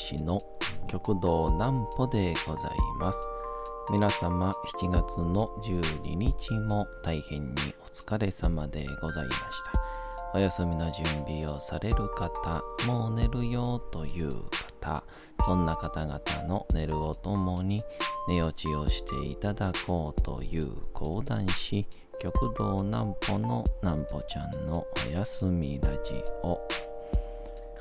講談師の極道南歩でございます。皆様7月の12日も大変にお疲れ様でございました。お休みの準備をされる方、もう寝るよという方、そんな方々の寝るをともに寝落ちをしていただこうという講談師、極道南歩の南歩ちゃんのお休みラジオ。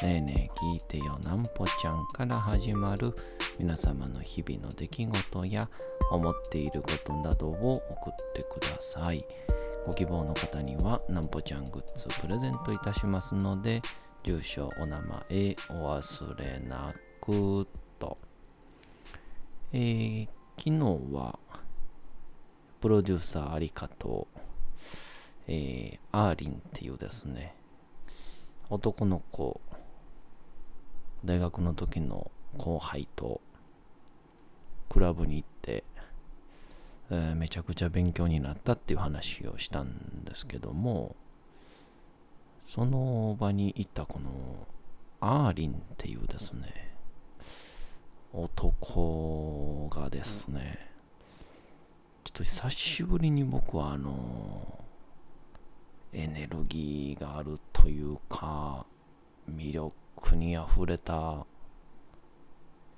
ねえねえ聞いてよなんぽちゃんから始まる皆様の日々の出来事や思っていることなどを送ってください。ご希望の方にはなんぽちゃんグッズプレゼントいたしますので、住所、お名前お忘れなくと。えー、昨日はプロデューサーありかと、えー、アーリンっていうですね、男の子大学の時の後輩とクラブに行って、えー、めちゃくちゃ勉強になったっていう話をしたんですけどもその場にいたこのアーリンっていうですね男がですねちょっと久しぶりに僕はあのエネルギーがあるというか魅力苦にあふれた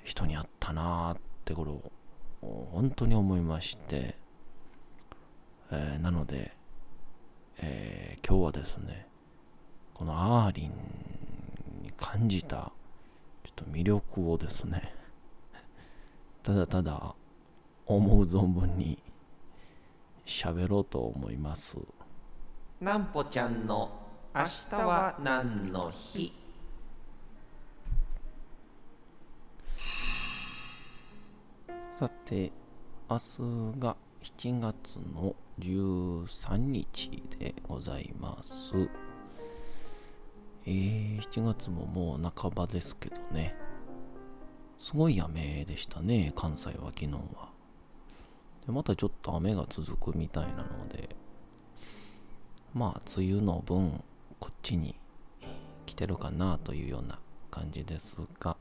人に会ったなーってこれを本当に思いまして、えー、なので、えー、今日はですねこのアーリンに感じたちょっと魅力をですねただただ思う存分に喋ろうと思います。なんぽちゃんの明日は何の日？さて、明日が7月の13日でございます。えー、7月ももう半ばですけどね。すごい雨でしたね、関西は昨日は。でまたちょっと雨が続くみたいなので、まあ、梅雨の分、こっちに来てるかなというような感じですが、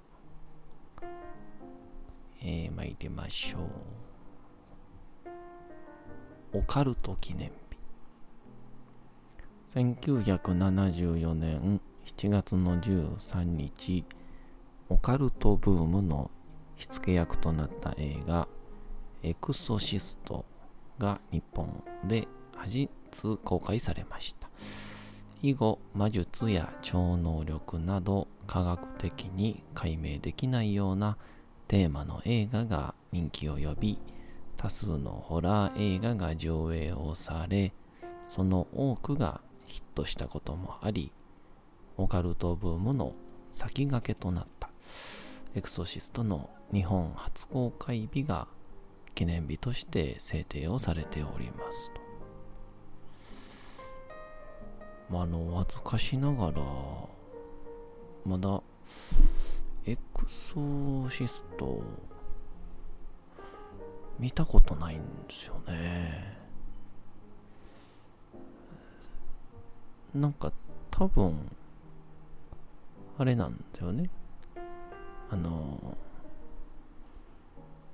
えー、参りましょう。オカルト記念日。1974年7月の13日、オカルトブームの火付け役となった映画、エクソシストが日本で初公開されました。以後、魔術や超能力など科学的に解明できないようなテーマの映画が人気を呼び、多数のホラー映画が上映をされ、その多くがヒットしたこともあり、オカルトブームの先駆けとなったエクソシストの日本初公開日が記念日として制定をされておりますと。まあ、あの、恥ずかしながら、まだエクソシスト。見たことないんですよね。なんか多分あれなんだよね。あの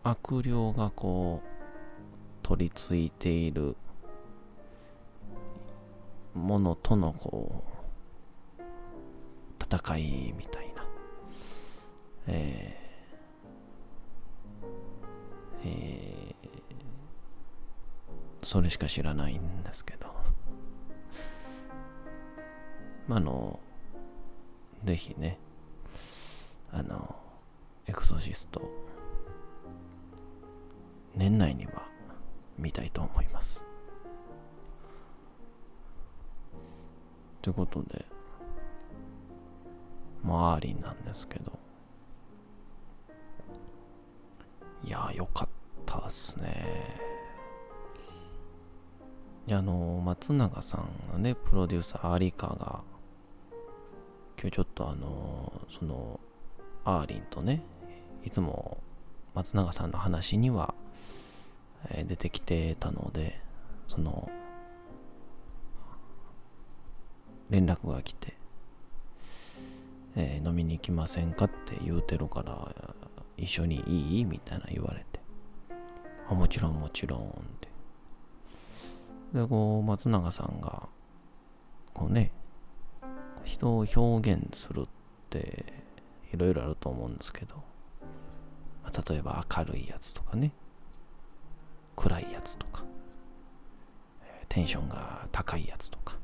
悪霊がこう取り付いているものとのこう戦いみたいえー、えー、それしか知らないんですけど、まあ、あの、ぜひね、あの、エクソシスト、年内には見たいと思います。ということで、まあ、アーリンなんですけど。いやー、よかったっすね。いや、あの、松永さんがね、プロデューサー、アーリカが、今日ちょっとあの、その、アーリンとね、いつも松永さんの話には、えー、出てきてたので、その、連絡が来て、えー、飲みに行きませんかって言うてるから、一緒にいい？みたいな言われて、あ、もちろんもちろんって。で、こう、松永さんが、こうね、人を表現するっていろいろあると思うんですけど、まあ、例えば明るいやつとかね、暗いやつとか、テンションが高いやつとか、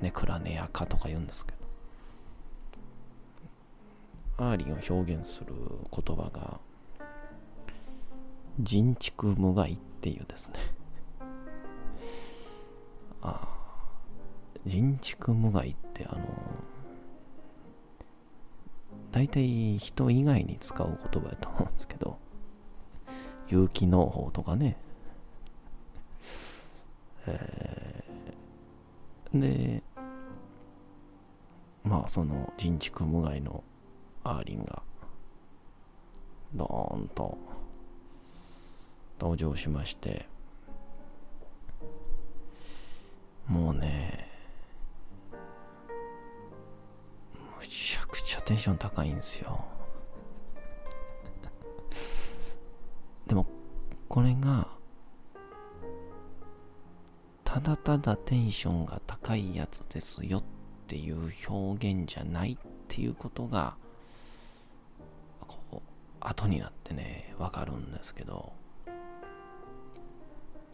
ね、暗ねやかとか言うんですけど、アーリンを表現する言葉が、人畜無害っていうですね。ああ人畜無害ってあの、大体人以外に使う言葉やと思うんですけど、有機農法とかね、えー、で、まあその人畜無害のアーリンが、ドーンと登場しまして、もうね、むちゃくちゃテンション高いんですよ。でも、これが、ただただテンションが高いやつですよっていう表現じゃないっていうことが、後になってね、わかるんですけど、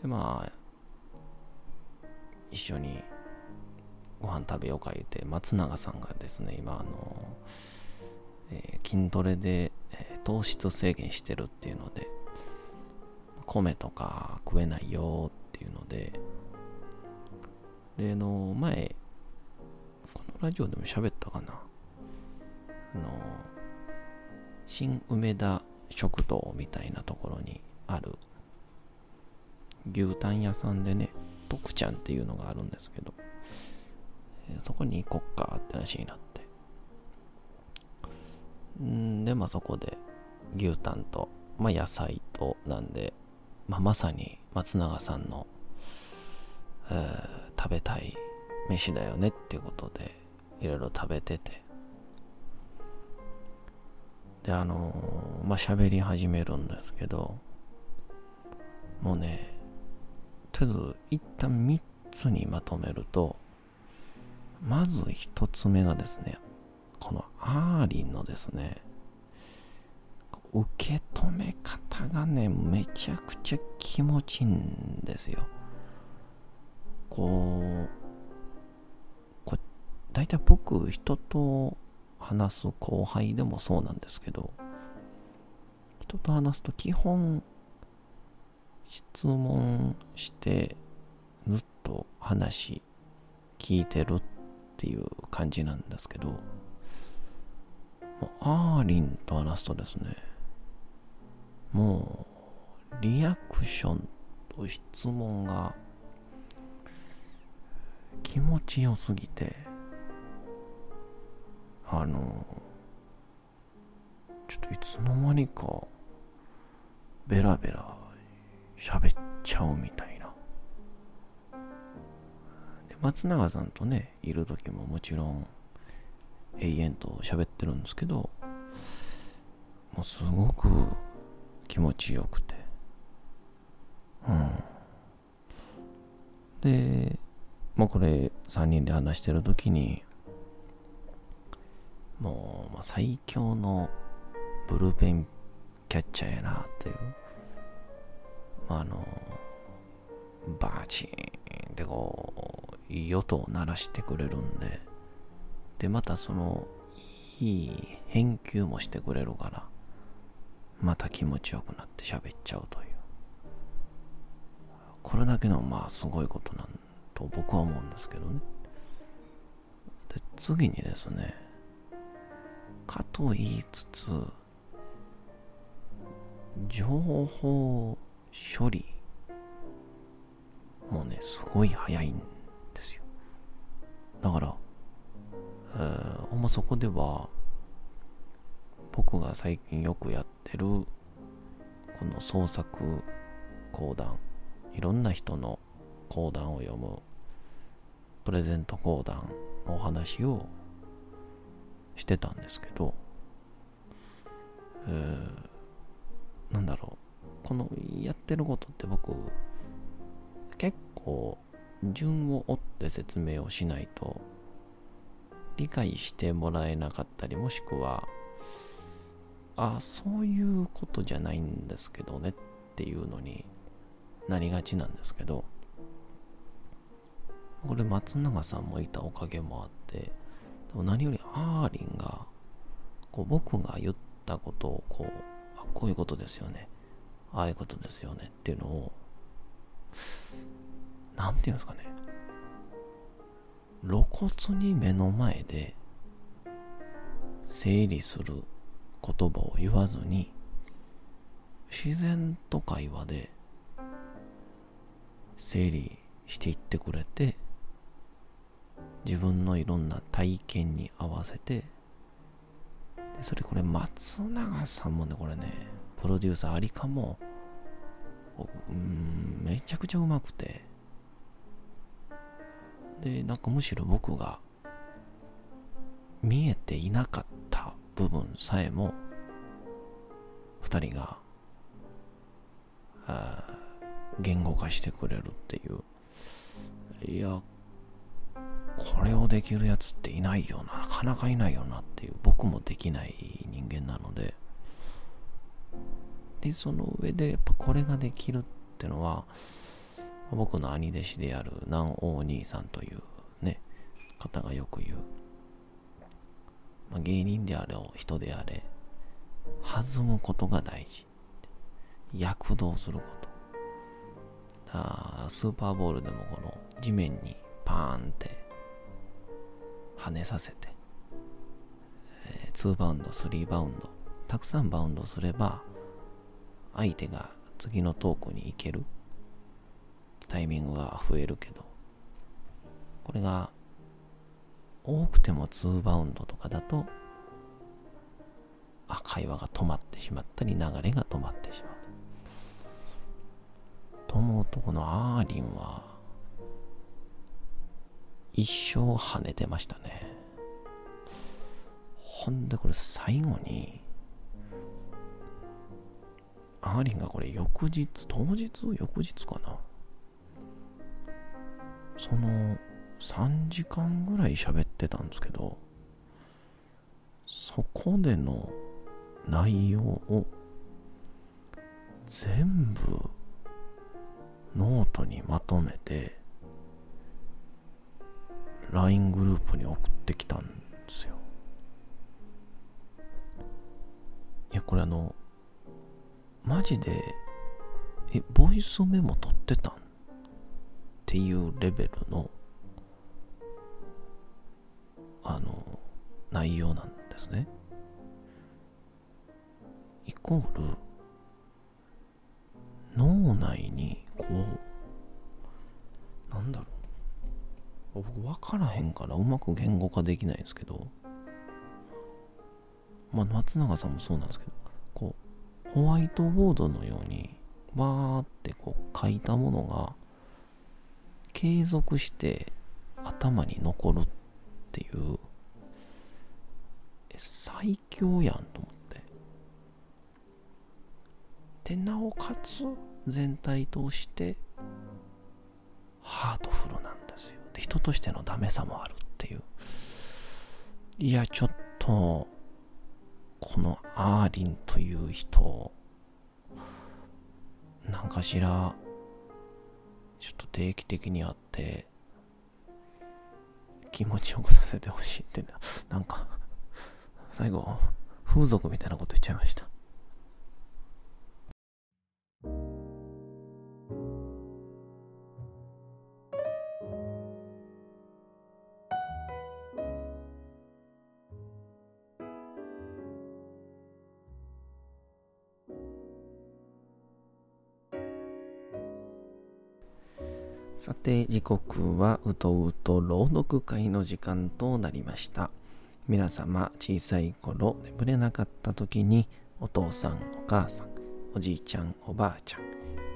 で、まあ、一緒にご飯食べようか言うて、松永さんがですね、今、あの、えー、筋トレで、えー、糖質制限してるっていうので、米とか食えないよっていうので、で、あの、前、このラジオでも喋ったかな。あの、新梅田食堂みたいなところにある牛タン屋さんでね、徳ちゃんっていうのがあるんですけど、そこに行こっかって話になって。んで、まあそこで牛タンと、まあ野菜となんで、まあまさに松永さんの、えー、食べたい飯だよねっていうことで、いろいろ食べてて。で、あのー、まあ喋り始めるんですけど、もうね、とりあえず一旦3つにまとめると、まず1つ目がですね、このアーリンのですね、受け止め方がね、めちゃくちゃ気持ちいいんですよ。こう、こ大体僕、人と話す後輩でもそうなんですけど、人と話すと基本、質問してずっと話聞いてるっていう感じなんですけどアーリンと話すとですねもうリアクションと質問が気持ちよすぎてあのちょっといつの間にかベラベラ喋っちゃうみたいな。で、松永さんとね、いる時ももちろん永遠と喋ってるんですけど、もうすごく気持ちよくて。うん。で、もうこれ3人で話してる時に、もう、まあ、最強のブルペンキャッチャーやなっていう。まあの、バーチンってこう、いい音を鳴らしてくれるんで、で、またその、いい返球もしてくれるから、また気持ちよくなって喋っちゃうという。これだけのまあすごいことなんと僕は思うんですけどね。で、次にですね、かと言いつつ、情報処理もね、すごい早いんですよ。だから、えー、ほんまそこでは、僕が最近よくやってる、この創作講談、いろんな人の講談を読む、プレゼント講談のお話をしてたんですけど、えー、なんだろう、このやってることって僕、結構順を追って説明をしないと理解してもらえなかったりもしくはあそういうことじゃないんですけどねっていうのになりがちなんですけどこれ松永さんもいたおかげもあってでも何よりアーリンがこう僕が言ったことをこうあこういうことですよね。ああいうことですよね。っていうのをなんていうんですかね、露骨に目の前で整理する言葉を言わずに、自然と会話で整理していってくれて、自分のいろんな体験に合わせて、それこれ松永さんもね、これね、プロデューサーありかも、うん、めちゃくちゃうまくて、で、なんかむしろ僕が見えていなかった部分さえも、二人が、言語化してくれるっていう。いや、これをできるやつっていないよな。なかなかいないよなっていう。僕もできない人間なので。で、その上で、やっぱこれができるってのは、僕の兄弟子である南王兄さんというね、方がよく言う。まあ、芸人であれ、人であれ、弾むことが大事。躍動すること。スーパーボールでもこの地面にパーンって跳ねさせて、えー、2バウンド、3バウンド、たくさんバウンドすれば、相手が次のトークに行ける。タイミングが増えるけど、これが多くても2バウンドとかだと、あ、会話が止まってしまったり、流れが止まってしまう。と思うと、このアーリンは、一生跳ねてましたね。ほんでこれ最後に、アーリンがこれ翌日、当日？翌日かな？その3時間ぐらい喋ってたんですけどそこでの内容を全部ノートにまとめて LINE グループに送ってきたんですよ。いやこれあのマジでえボイスメモ取ってたん？っていうレベルのあの内容なんですね。イコール脳内にこう僕分からへんからうまく言語化できないんですけど。まあ松永さんもそうなんですけど。こうホワイトボードのようにわーってこう書いたものが継続して頭に残るっていう最強やんと思って。でなおかつ全体通してハートフルな人としてのダメさもあるっていういやちょっとこのアーリンという人なんかしらちょっと定期的に会って、気持ちよくさせてほしいってなんか、最後、風俗みたいなこと言っちゃいました。さて時刻はうとうと朗読会の時間となりました。皆様小さい頃眠れなかった時にお父さんお母さんおじいちゃんおばあちゃん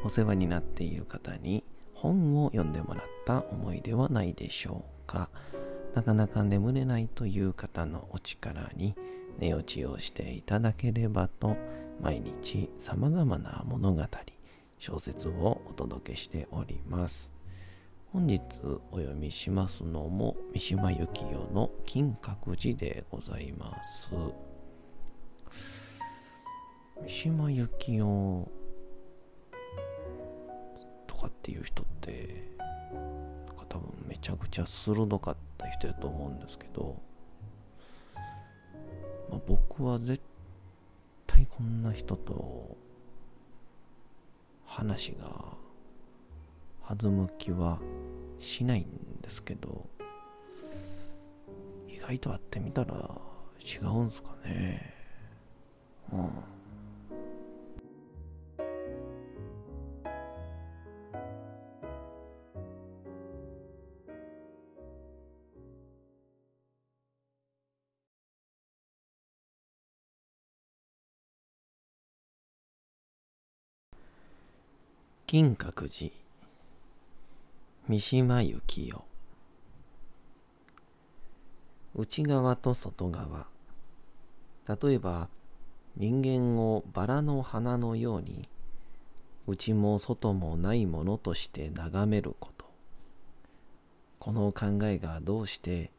お世話になっている方に本を読んでもらった思い出はないでしょうか。なかなか眠れないという方のお力に寝落ちをしていただければと毎日様々な物語小説をお届けしております。本日お読みしますのも三島由紀夫の金閣寺でございます。三島由紀夫とかっていう人ってなんか多分めちゃくちゃ鋭かった人やと思うんですけど、まあ、僕は絶対こんな人と話が弾む気はしないんですけど意外と会ってみたら違うんすかね。うん。金閣寺三島由紀夫。内側と外側。例えば人間をバラの花のように内も外もないものとして眺めること。この考えがどうして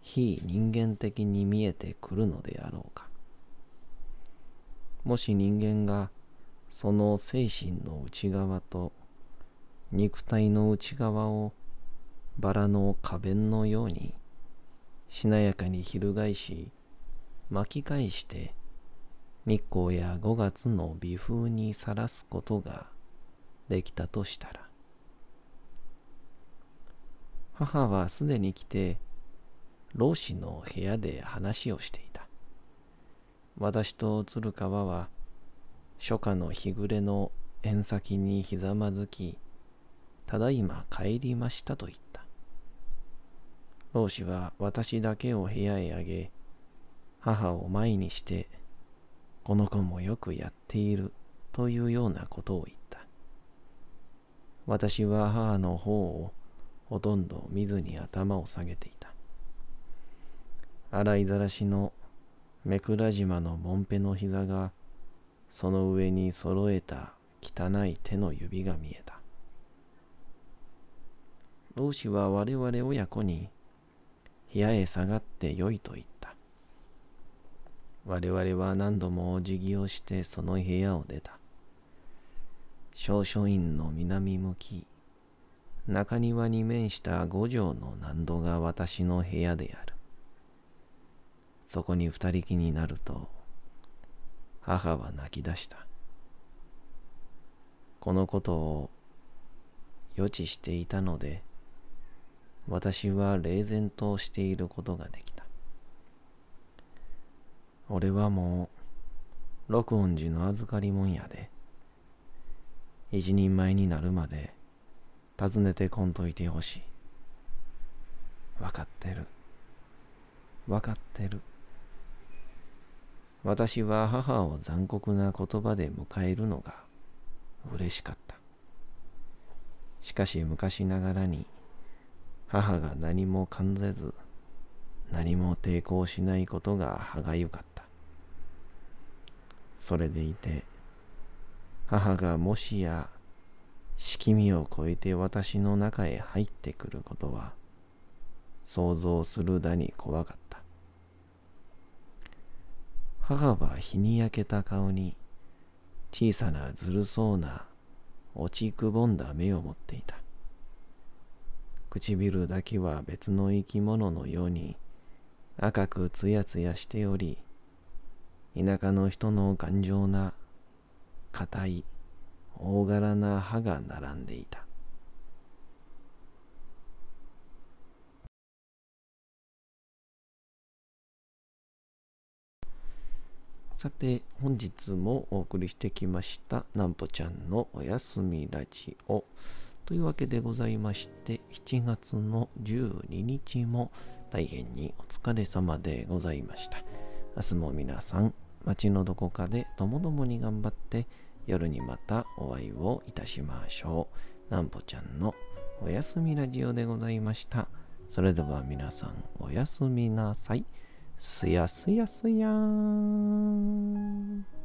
非人間的に見えてくるのであろうか。もし人間がその精神の内側と肉体の内側をバラの花弁のようにしなやかに翻し巻き返して日光や5月の微風にさらすことができたとしたら。母はすでに来て老子の部屋で話をしていた。私と鶴川は初夏の日暮れの縁先にひざまずき、ただいま帰りましたと言った。老子は私だけを部屋へあげ、母を前にして、この子もよくやっているというようなことを言った。私は母の方をほとんど見ずに頭を下げていた。洗いざらしのめくら島のもんぺの膝がその上に揃えた汚い手の指が見えた。老子は我々親子に部屋へ下がってよいと言った。我々は何度もお辞儀をしてその部屋を出た。少書院の南向き、中庭に面した五畳の難度が私の部屋である。そこに二人きりになると、母は泣き出した。このことを予知していたので、私は冷然としていることができた。俺はもう、六音寺の預かりもんやで、一人前になるまで訪ねてこんといてほしい。わかってる。わかってる。私は母を残酷な言葉で迎えるのが嬉しかった。しかし昔ながらに母が何も感ぜず何も抵抗しないことが歯がゆかった。それでいて母がもしや敷みを越えて私の中へ入ってくることは想像するだに怖かった。母は日に焼けた顔に小さなずるそうな落ちくぼんだ目を持っていた。唇だけは別の生き物のように赤くつやつやしており、田舎の人の頑丈な硬い大柄な歯が並んでいた。さて、本日もお送りしてきました、なんぽちゃんのおやすみラジオ。というわけでございまして、7月の12日も大変にお疲れ様でございました。明日も皆さん、街のどこかでともどもに頑張って、夜にまたお会いをいたしましょう。なんぽちゃんのおやすみラジオでございました。それでは皆さん、おやすみなさい。すやすやすやーん。